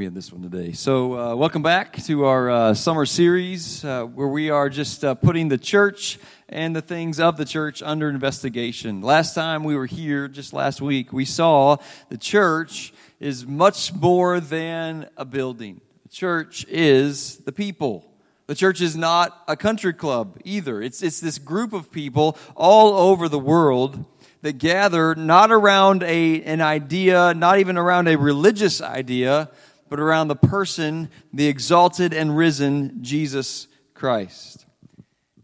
be in this one today. So, uh, welcome back to our uh, summer series uh, where we are just uh, putting the church and the things of the church under investigation. Last time we were here, just last week, we saw the church is much more than a building. The church is the people. The church is not a country club either. It's, it's this group of people all over the world that gather not around a, an idea, not even around a religious idea, but around the person, the exalted and risen Jesus Christ.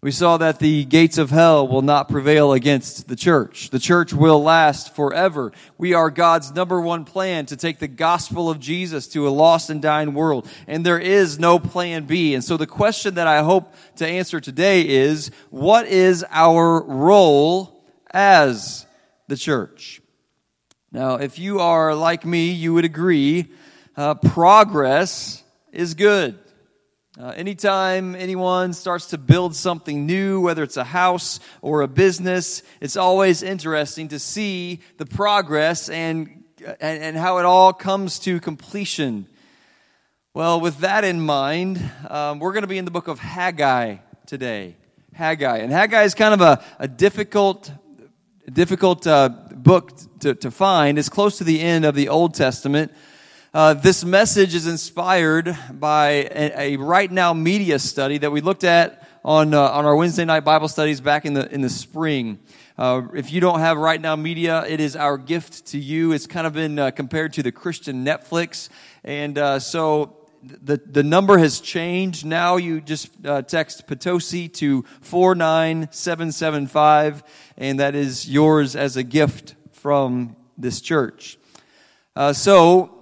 We saw that the gates of hell will not prevail against the church. The church will last forever. We are God's number one plan to take the gospel of Jesus to a lost and dying world. And there is no plan B. And so the question that I hope to answer today is, what is our role as the church. Now, if you are like me, you would agree uh, progress is good. Uh, anytime anyone starts to build something new, whether it's a house or a business, it's always interesting to see the progress and, and, and how it all comes to completion. Well, with that in mind, um, we're going to be in the book of Haggai today. Haggai. And Haggai is kind of a, a difficult difficult uh, book to, to find. It's close to the end of the Old Testament. Uh, this message is inspired by a, a, right now media study that we looked at on uh, on our Wednesday night Bible studies back in the in the spring. Uh, if you don't have right now media, it is our gift to you. It's kind of been uh, compared to the Christian Netflix, and uh, so the, the number has changed. Now you just uh, text Potosi to 49775, and that is yours as a gift from this church. Uh, so,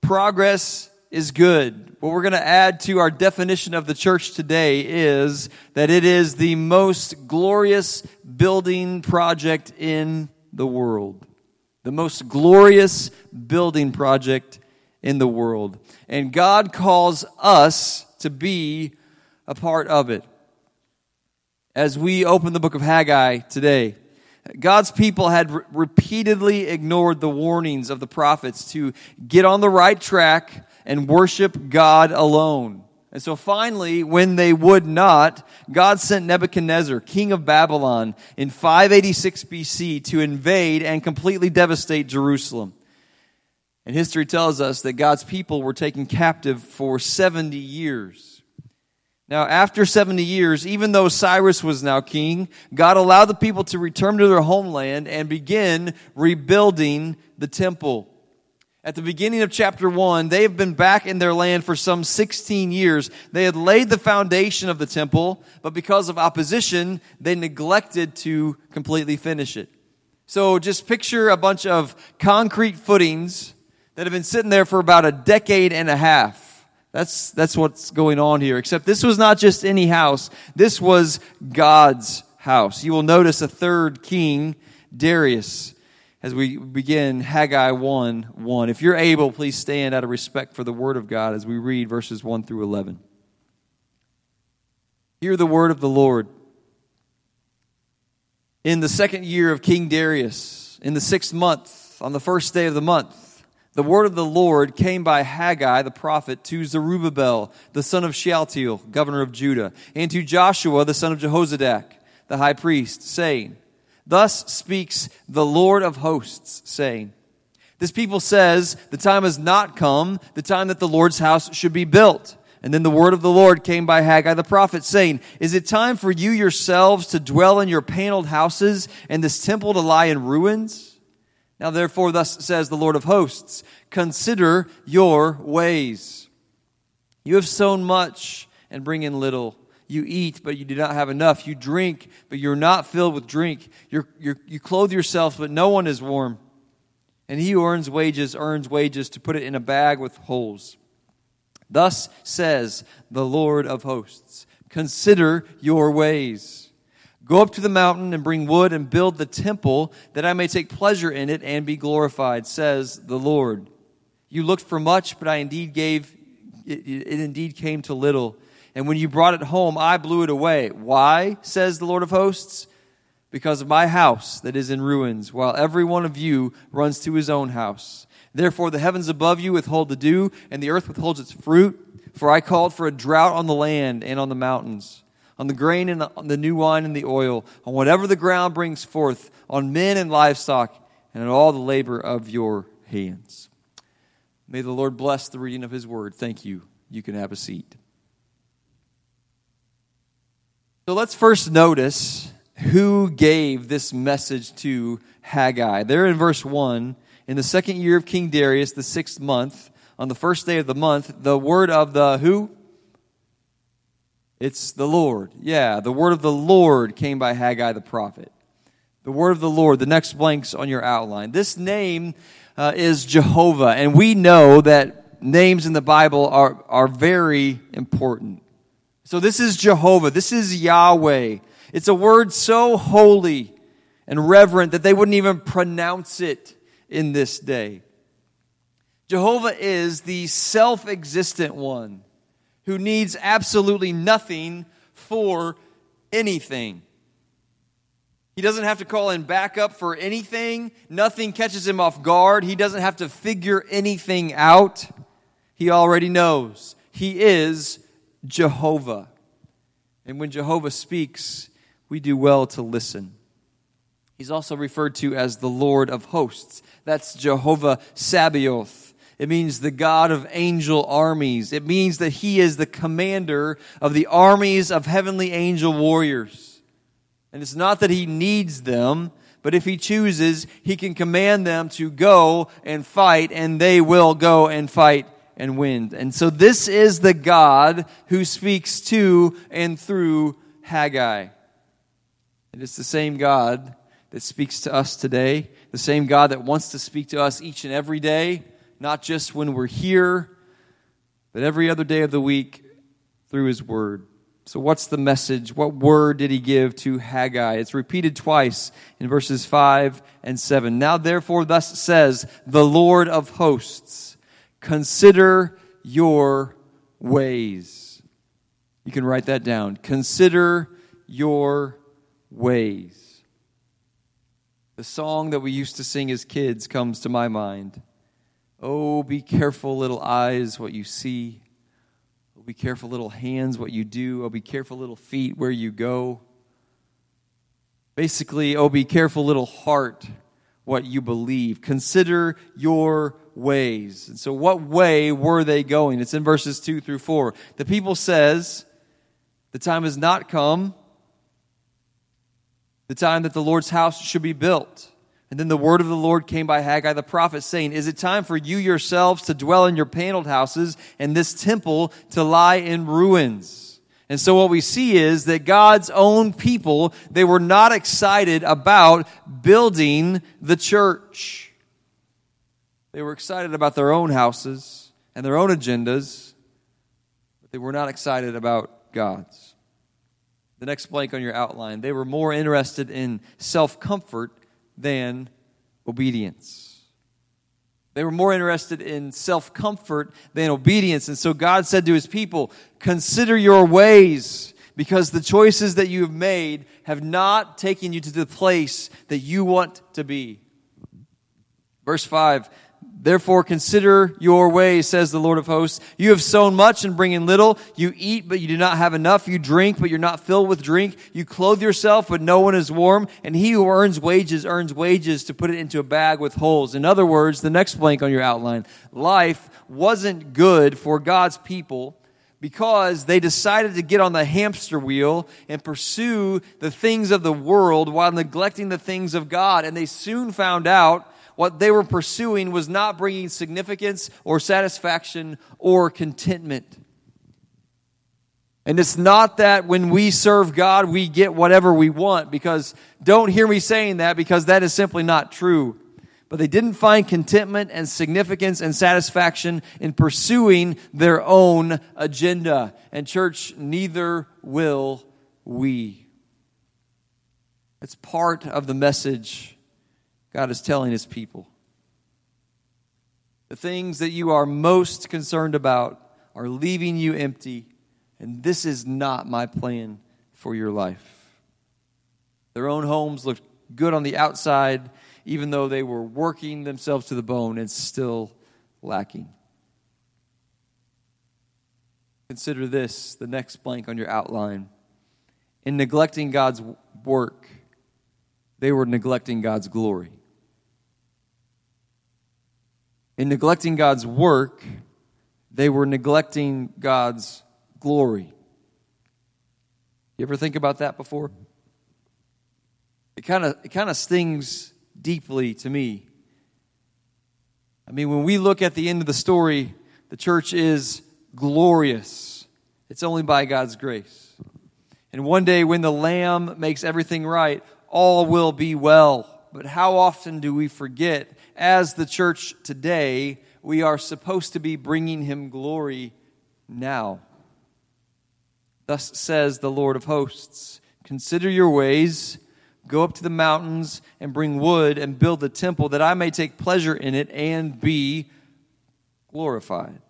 progress is good. What we're going to add to our definition of the church today is that it is the most glorious building project in the world. The most glorious building project in the world. And God calls us to be a part of it. As we open the book of Haggai today, God's people had re- repeatedly ignored the warnings of the prophets to get on the right track and worship God alone. And so finally, when they would not, God sent Nebuchadnezzar, king of Babylon, in 586 BC to invade and completely devastate Jerusalem. And history tells us that God's people were taken captive for 70 years. Now, after 70 years, even though Cyrus was now king, God allowed the people to return to their homeland and begin rebuilding the temple. At the beginning of chapter 1, they have been back in their land for some 16 years. They had laid the foundation of the temple, but because of opposition, they neglected to completely finish it. So just picture a bunch of concrete footings that have been sitting there for about a decade and a half. That's, that's what's going on here. Except this was not just any house. This was God's house. You will notice a third king, Darius, as we begin Haggai 1 1. If you're able, please stand out of respect for the word of God as we read verses 1 through 11. Hear the word of the Lord. In the second year of King Darius, in the sixth month, on the first day of the month, the word of the Lord came by Haggai the prophet to Zerubbabel, the son of Shealtiel, governor of Judah, and to Joshua, the son of Jehozadak, the high priest, saying, Thus speaks the Lord of hosts, saying, This people says, The time has not come, the time that the Lord's house should be built. And then the word of the Lord came by Haggai the prophet, saying, Is it time for you yourselves to dwell in your paneled houses, and this temple to lie in ruins? Now, therefore, thus says the Lord of hosts consider your ways. You have sown much and bring in little. You eat, but you do not have enough. You drink, but you're not filled with drink. You're, you're, you clothe yourself, but no one is warm. And he who earns wages earns wages to put it in a bag with holes. Thus says the Lord of hosts Consider your ways. Go up to the mountain and bring wood and build the temple that I may take pleasure in it and be glorified, says the Lord. You looked for much, but I indeed gave, it, it indeed came to little. And when you brought it home, I blew it away. Why, says the Lord of hosts? because of my house that is in ruins, while every one of you runs to his own house. Therefore, the heavens above you withhold the dew, and the earth withholds its fruit. For I called for a drought on the land and on the mountains, on the grain and on the new wine and the oil, on whatever the ground brings forth, on men and livestock, and on all the labor of your hands. May the Lord bless the reading of his word. Thank you. You can have a seat. So let's first notice who gave this message to Haggai. There in verse 1, in the second year of King Darius, the sixth month, on the first day of the month, the word of the who? It's the Lord. Yeah, the word of the Lord came by Haggai the prophet. The word of the Lord, the next blanks on your outline. This name uh, is Jehovah, and we know that names in the Bible are, are very important. So this is Jehovah, this is Yahweh. It's a word so holy and reverent that they wouldn't even pronounce it in this day. Jehovah is the self existent one who needs absolutely nothing for anything. He doesn't have to call in backup for anything. Nothing catches him off guard. He doesn't have to figure anything out. He already knows. He is Jehovah. And when Jehovah speaks, we do well to listen. He's also referred to as the Lord of hosts. That's Jehovah Sabaoth. It means the God of angel armies. It means that he is the commander of the armies of heavenly angel warriors. And it's not that he needs them, but if he chooses, he can command them to go and fight, and they will go and fight and win. And so this is the God who speaks to and through Haggai. It is the same God that speaks to us today, the same God that wants to speak to us each and every day, not just when we're here, but every other day of the week through His Word. So, what's the message? What word did he give to Haggai? It's repeated twice in verses 5 and 7. Now, therefore, thus says the Lord of hosts, consider your ways. You can write that down. Consider your ways. The song that we used to sing as kids comes to my mind. Oh, be careful, little eyes, what you see. Oh, be careful, little hands, what you do. Oh, be careful, little feet, where you go. Basically, oh, be careful, little heart, what you believe. Consider your ways. And so, what way were they going? It's in verses 2 through 4. The people says, The time has not come the time that the Lord's house should be built. And then the word of the Lord came by Haggai the prophet, saying, Is it time for you yourselves to dwell in your paneled houses and this temple to lie in ruins? And so what we see is that God's own people, they were not excited about building the church. They were excited about their own houses and their own agendas, but they were not excited about God's the next blank on your outline. They were more interested in self comfort than obedience. They were more interested in self comfort than obedience. And so God said to his people, Consider your ways, because the choices that you have made have not taken you to the place that you want to be. Verse 5 Therefore, consider your ways, says the Lord of hosts. You have sown much and bring in little. You eat, but you do not have enough. You drink, but you're not filled with drink. You clothe yourself, but no one is warm. And he who earns wages earns wages to put it into a bag with holes. In other words, the next blank on your outline life wasn't good for God's people because they decided to get on the hamster wheel and pursue the things of the world while neglecting the things of God. And they soon found out what they were pursuing was not bringing significance or satisfaction or contentment. And it's not that when we serve God, we get whatever we want, because don't hear me saying that, because that is simply not true. But they didn't find contentment and significance and satisfaction in pursuing their own agenda. And, church, neither will we. It's part of the message God is telling his people. The things that you are most concerned about are leaving you empty, and this is not my plan for your life. Their own homes looked good on the outside, even though they were working themselves to the bone and still lacking. Consider this the next blank on your outline. In neglecting God's work, they were neglecting God's glory. In neglecting God's work, they were neglecting God's glory. You ever think about that before? It kind of it kind of stings deeply to me. I mean, when we look at the end of the story, the church is glorious. It's only by God's grace. And one day when the lamb makes everything right, all will be well. But how often do we forget, as the church today, we are supposed to be bringing him glory now? Thus says the Lord of hosts Consider your ways, go up to the mountains and bring wood and build the temple, that I may take pleasure in it and be glorified.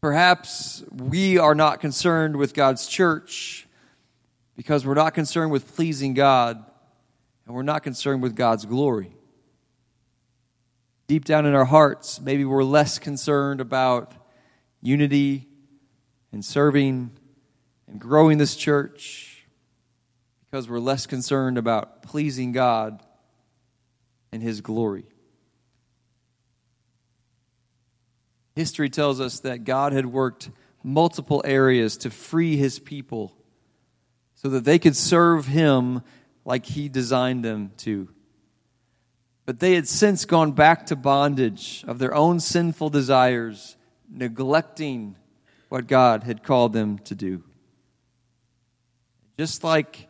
Perhaps we are not concerned with God's church because we're not concerned with pleasing God and we're not concerned with God's glory. Deep down in our hearts, maybe we're less concerned about unity and serving and growing this church because we're less concerned about pleasing God and His glory. History tells us that God had worked multiple areas to free His people so that they could serve him like he designed them to. But they had since gone back to bondage of their own sinful desires, neglecting what God had called them to do. Just like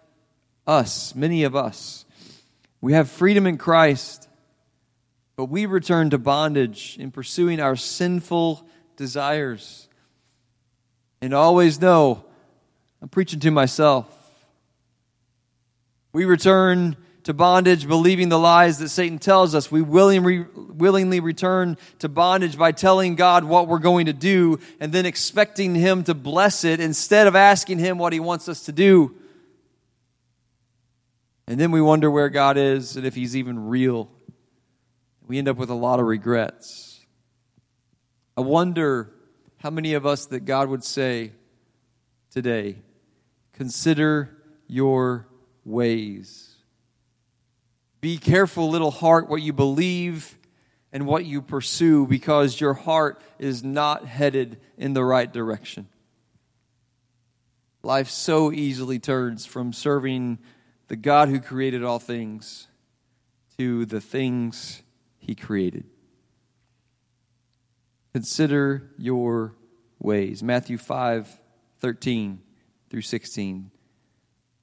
us, many of us, we have freedom in Christ, but we return to bondage in pursuing our sinful desires. And always know, I'm preaching to myself. We return to bondage believing the lies that Satan tells us. We willingly, willingly return to bondage by telling God what we're going to do and then expecting Him to bless it instead of asking Him what He wants us to do. And then we wonder where God is and if He's even real. We end up with a lot of regrets. I wonder how many of us that God would say today, consider your ways. Be careful, little heart, what you believe and what you pursue because your heart is not headed in the right direction. Life so easily turns from serving the God who created all things to the things he created. Consider your ways. Matthew 5 13 through 16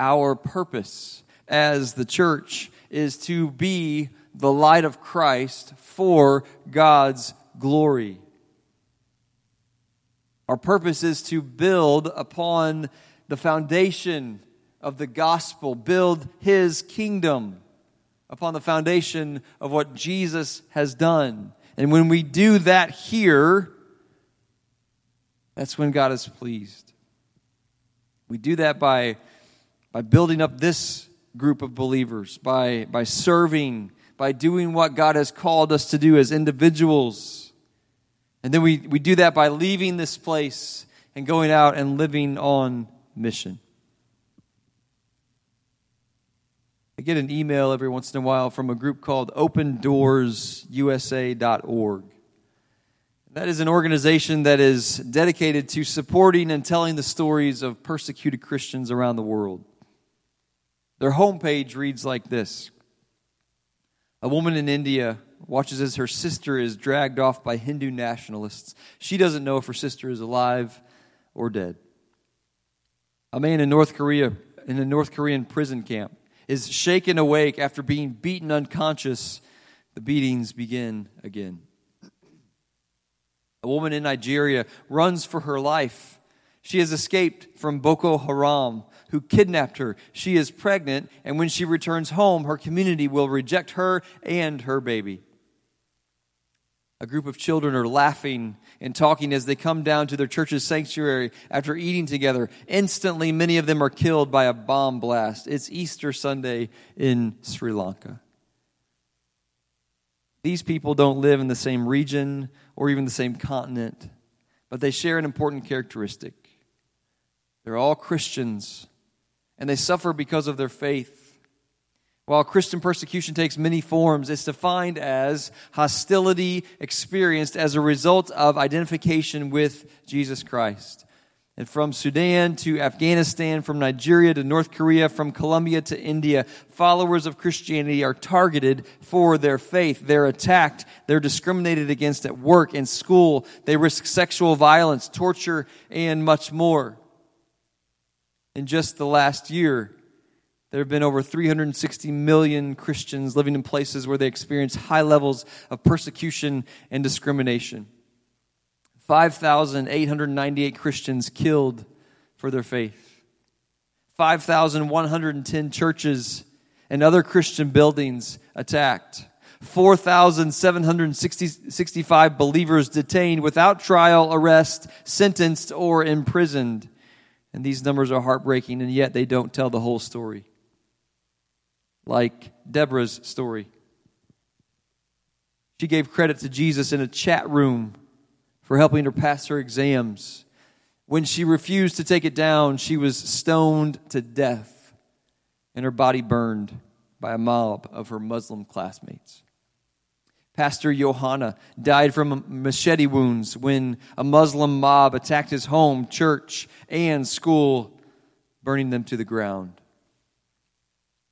our purpose as the church is to be the light of Christ for God's glory. Our purpose is to build upon the foundation of the gospel, build his kingdom upon the foundation of what Jesus has done. And when we do that here, that's when God is pleased. We do that by by building up this group of believers, by, by serving, by doing what God has called us to do as individuals. And then we, we do that by leaving this place and going out and living on mission. I get an email every once in a while from a group called OpenDoorsUSA.org. That is an organization that is dedicated to supporting and telling the stories of persecuted Christians around the world. Their homepage reads like this A woman in India watches as her sister is dragged off by Hindu nationalists. She doesn't know if her sister is alive or dead. A man in North Korea in a North Korean prison camp is shaken awake after being beaten unconscious, the beatings begin again. A woman in Nigeria runs for her life. She has escaped from Boko Haram, who kidnapped her. She is pregnant, and when she returns home, her community will reject her and her baby. A group of children are laughing and talking as they come down to their church's sanctuary after eating together. Instantly, many of them are killed by a bomb blast. It's Easter Sunday in Sri Lanka. These people don't live in the same region or even the same continent, but they share an important characteristic. They're all Christians, and they suffer because of their faith. While Christian persecution takes many forms, it's defined as hostility experienced as a result of identification with Jesus Christ. And from Sudan to Afghanistan, from Nigeria to North Korea, from Colombia to India, followers of Christianity are targeted for their faith. They're attacked. They're discriminated against at work and school. They risk sexual violence, torture, and much more. In just the last year, there have been over 360 million Christians living in places where they experience high levels of persecution and discrimination. 5,898 Christians killed for their faith. 5,110 churches and other Christian buildings attacked. 4,765 believers detained without trial, arrest, sentenced, or imprisoned. And these numbers are heartbreaking, and yet they don't tell the whole story like Deborah's story. She gave credit to Jesus in a chat room for helping her pass her exams. When she refused to take it down, she was stoned to death and her body burned by a mob of her Muslim classmates. Pastor Johanna died from machete wounds when a Muslim mob attacked his home, church, and school, burning them to the ground.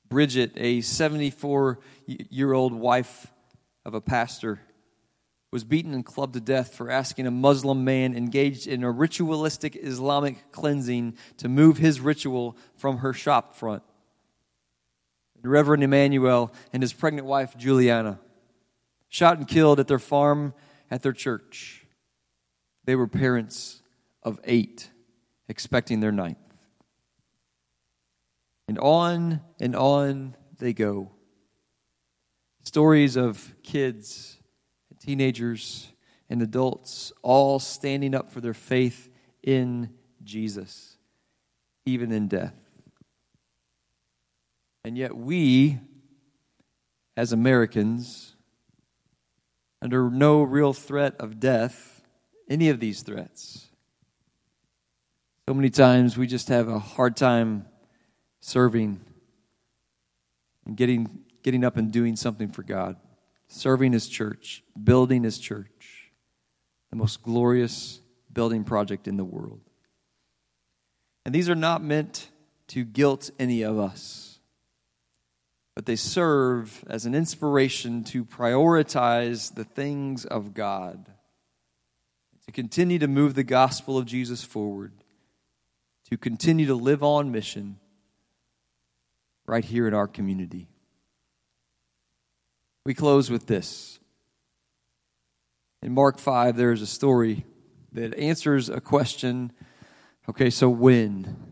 Bridget, a 74 year old wife of a pastor, was beaten and clubbed to death for asking a Muslim man engaged in a ritualistic Islamic cleansing to move his ritual from her shop front. Reverend Emmanuel and his pregnant wife, Juliana, shot and killed at their farm at their church. They were parents of eight, expecting their ninth. And on and on they go. Stories of kids, teenagers, and adults all standing up for their faith in Jesus, even in death. And yet, we, as Americans, under no real threat of death, any of these threats, so many times we just have a hard time serving and getting, getting up and doing something for God, serving His church, building His church, the most glorious building project in the world. And these are not meant to guilt any of us, but they serve as an inspiration to prioritize the things of God, to continue to move the gospel of Jesus forward, to continue to live on mission right here in our community. We close with this. In Mark 5, there's a story that answers a question okay, so when?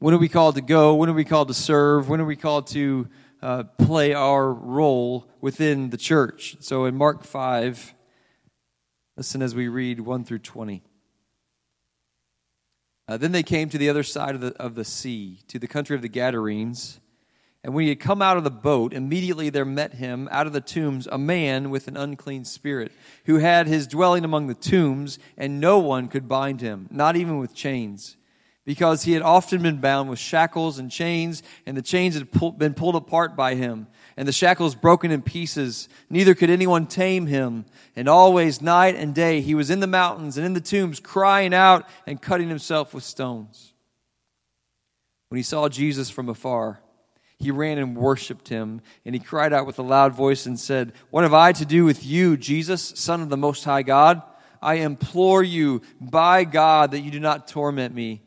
When are we called to go? When are we called to serve? When are we called to uh, play our role within the church? So in Mark 5, listen as we read 1 through 20. Uh, then they came to the other side of the, of the sea, to the country of the Gadarenes. And when he had come out of the boat, immediately there met him out of the tombs a man with an unclean spirit, who had his dwelling among the tombs, and no one could bind him, not even with chains because he had often been bound with shackles and chains, and the chains had pull, been pulled apart by him, and the shackles broken in pieces. Neither could anyone tame him. And always, night and day, he was in the mountains and in the tombs, crying out and cutting himself with stones. When he saw Jesus from afar, he ran and worshiped him, and he cried out with a loud voice and said, What have I to do with you, Jesus, Son of the Most High God? I implore you, by God, that you do not torment me.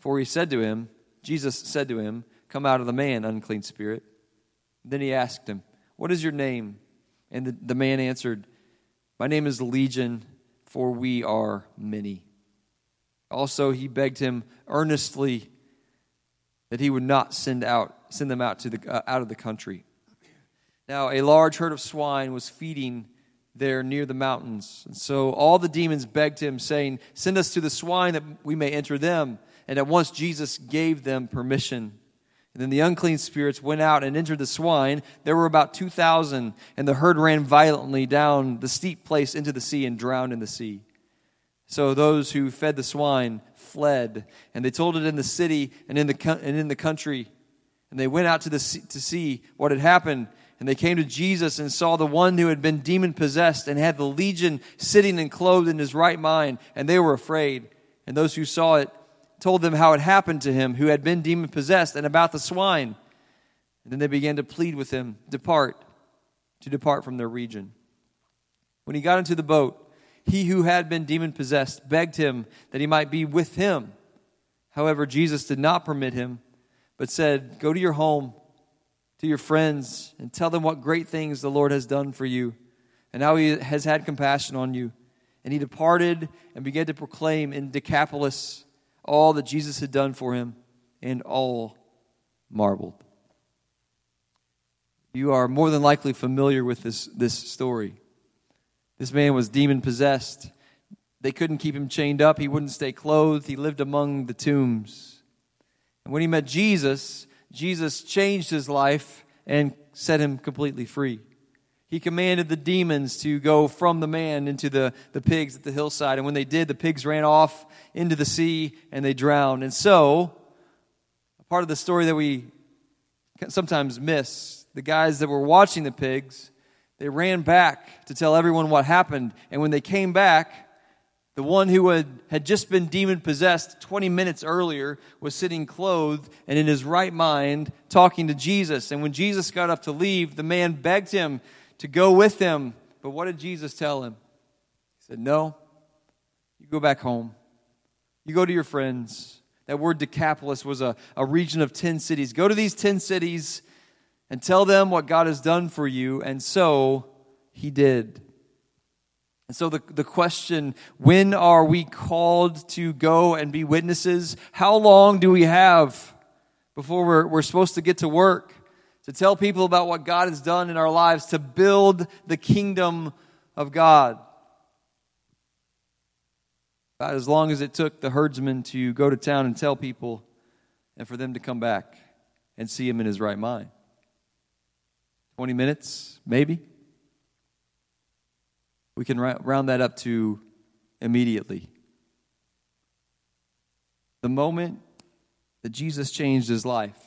For he said to him, Jesus said to him, Come out of the man, unclean spirit. Then he asked him, What is your name? And the, the man answered, My name is Legion, for we are many. Also, he begged him earnestly that he would not send out send them out to the uh, out of the country. Now, a large herd of swine was feeding there near the mountains. And so all the demons begged him, saying, Send us to the swine that we may enter them. And at once Jesus gave them permission. And then the unclean spirits went out and entered the swine. There were about 2,000, and the herd ran violently down the steep place into the sea and drowned in the sea. So those who fed the swine fled, and they told it in the city and in the, and in the country. And they went out to, the, to see what had happened. And they came to Jesus and saw the one who had been demon possessed and had the legion sitting and clothed in his right mind, and they were afraid. And those who saw it told them how it happened to him who had been demon possessed and about the swine. And then they began to plead with him, Depart, to depart from their region. When he got into the boat, he who had been demon possessed begged him that he might be with him. However, Jesus did not permit him, but said, Go to your home, to your friends, and tell them what great things the Lord has done for you, and how he has had compassion on you. And he departed and began to proclaim in Decapolis all that Jesus had done for him, and all marveled. You are more than likely familiar with this, this story. This man was demon possessed. They couldn't keep him chained up. He wouldn't stay clothed. He lived among the tombs. And when he met Jesus, Jesus changed his life and set him completely free. He commanded the demons to go from the man into the, the pigs at the hillside. And when they did, the pigs ran off into the sea and they drowned. And so, a part of the story that we sometimes miss the guys that were watching the pigs, they ran back to tell everyone what happened. And when they came back, the one who had, had just been demon possessed 20 minutes earlier was sitting clothed and in his right mind talking to Jesus. And when Jesus got up to leave, the man begged him to go with him. But what did Jesus tell him? He said, No, you go back home. You go to your friends. That word Decapolis was a, a region of 10 cities. Go to these 10 cities and tell them what God has done for you. And so he did. And so the, the question when are we called to go and be witnesses? How long do we have before we're, we're supposed to get to work? To tell people about what God has done in our lives, to build the kingdom of God. About as long as it took the herdsman to go to town and tell people, and for them to come back and see him in his right mind. 20 minutes, maybe. We can round that up to immediately. The moment that Jesus changed his life,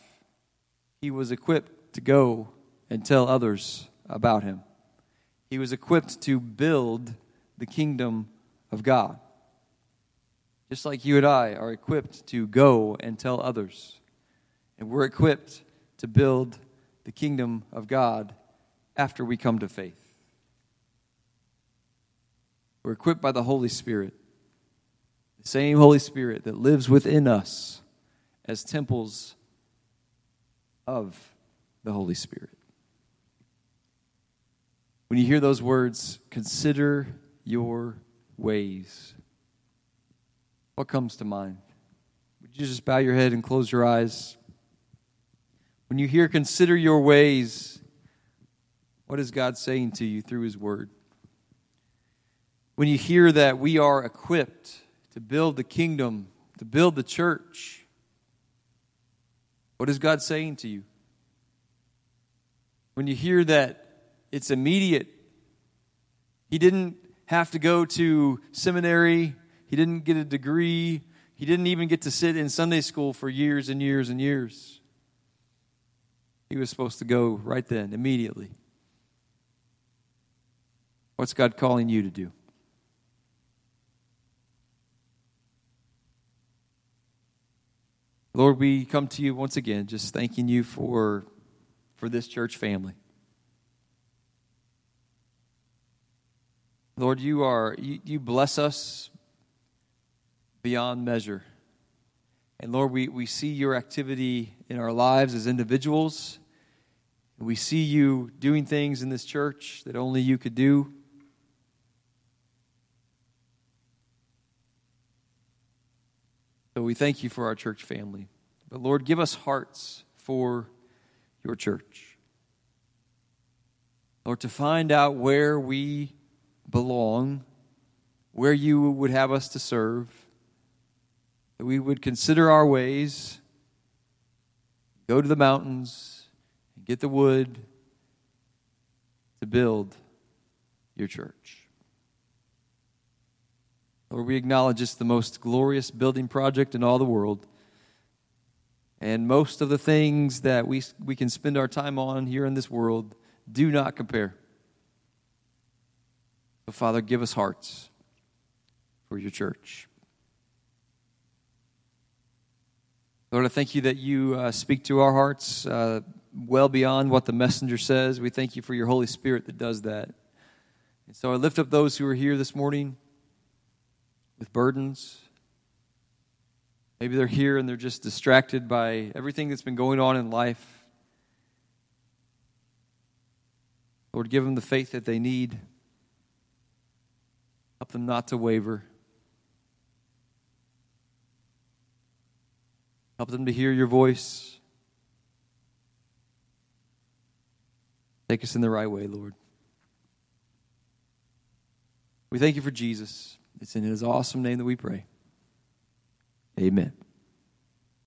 he was equipped to go and tell others about him. He was equipped to build the kingdom of God. Just like you and I are equipped to go and tell others. And we're equipped to build the kingdom of God after we come to faith. We're equipped by the Holy Spirit, the same Holy Spirit that lives within us as temples of the Holy Spirit. When you hear those words, consider your ways. What comes to mind? Would you just bow your head and close your eyes? When you hear consider your ways, what is God saying to you through His Word? When you hear that we are equipped to build the kingdom, to build the church, what is God saying to you? When you hear that it's immediate. He didn't have to go to seminary, he didn't get a degree, he didn't even get to sit in Sunday school for years and years and years. He was supposed to go right then, immediately. What's God calling you to do? Lord, we come to you once again, just thanking you for for this church family. Lord, you are you, you bless us beyond measure. And Lord, we, we see your activity in our lives as individuals. We see you doing things in this church that only you could do. So we thank you for our church family. But Lord, give us hearts for your church. Lord, to find out where we belong, where you would have us to serve, that we would consider our ways, go to the mountains, and get the wood to build your church. Lord, we acknowledge it's the most glorious building project in all the world. And most of the things that we, we can spend our time on here in this world do not compare. But Father, give us hearts for your church. Lord, I thank you that you uh, speak to our hearts uh, well beyond what the messenger says. We thank you for your Holy Spirit that does that. And so I lift up those who are here this morning with burdens. Maybe they're here and they're just distracted by everything that's been going on in life. Lord, give them the faith that they need. Help them not to waver. Help them to hear your voice. Take us in the right way, Lord. We thank you for Jesus. It's in his awesome name that we pray. Amen.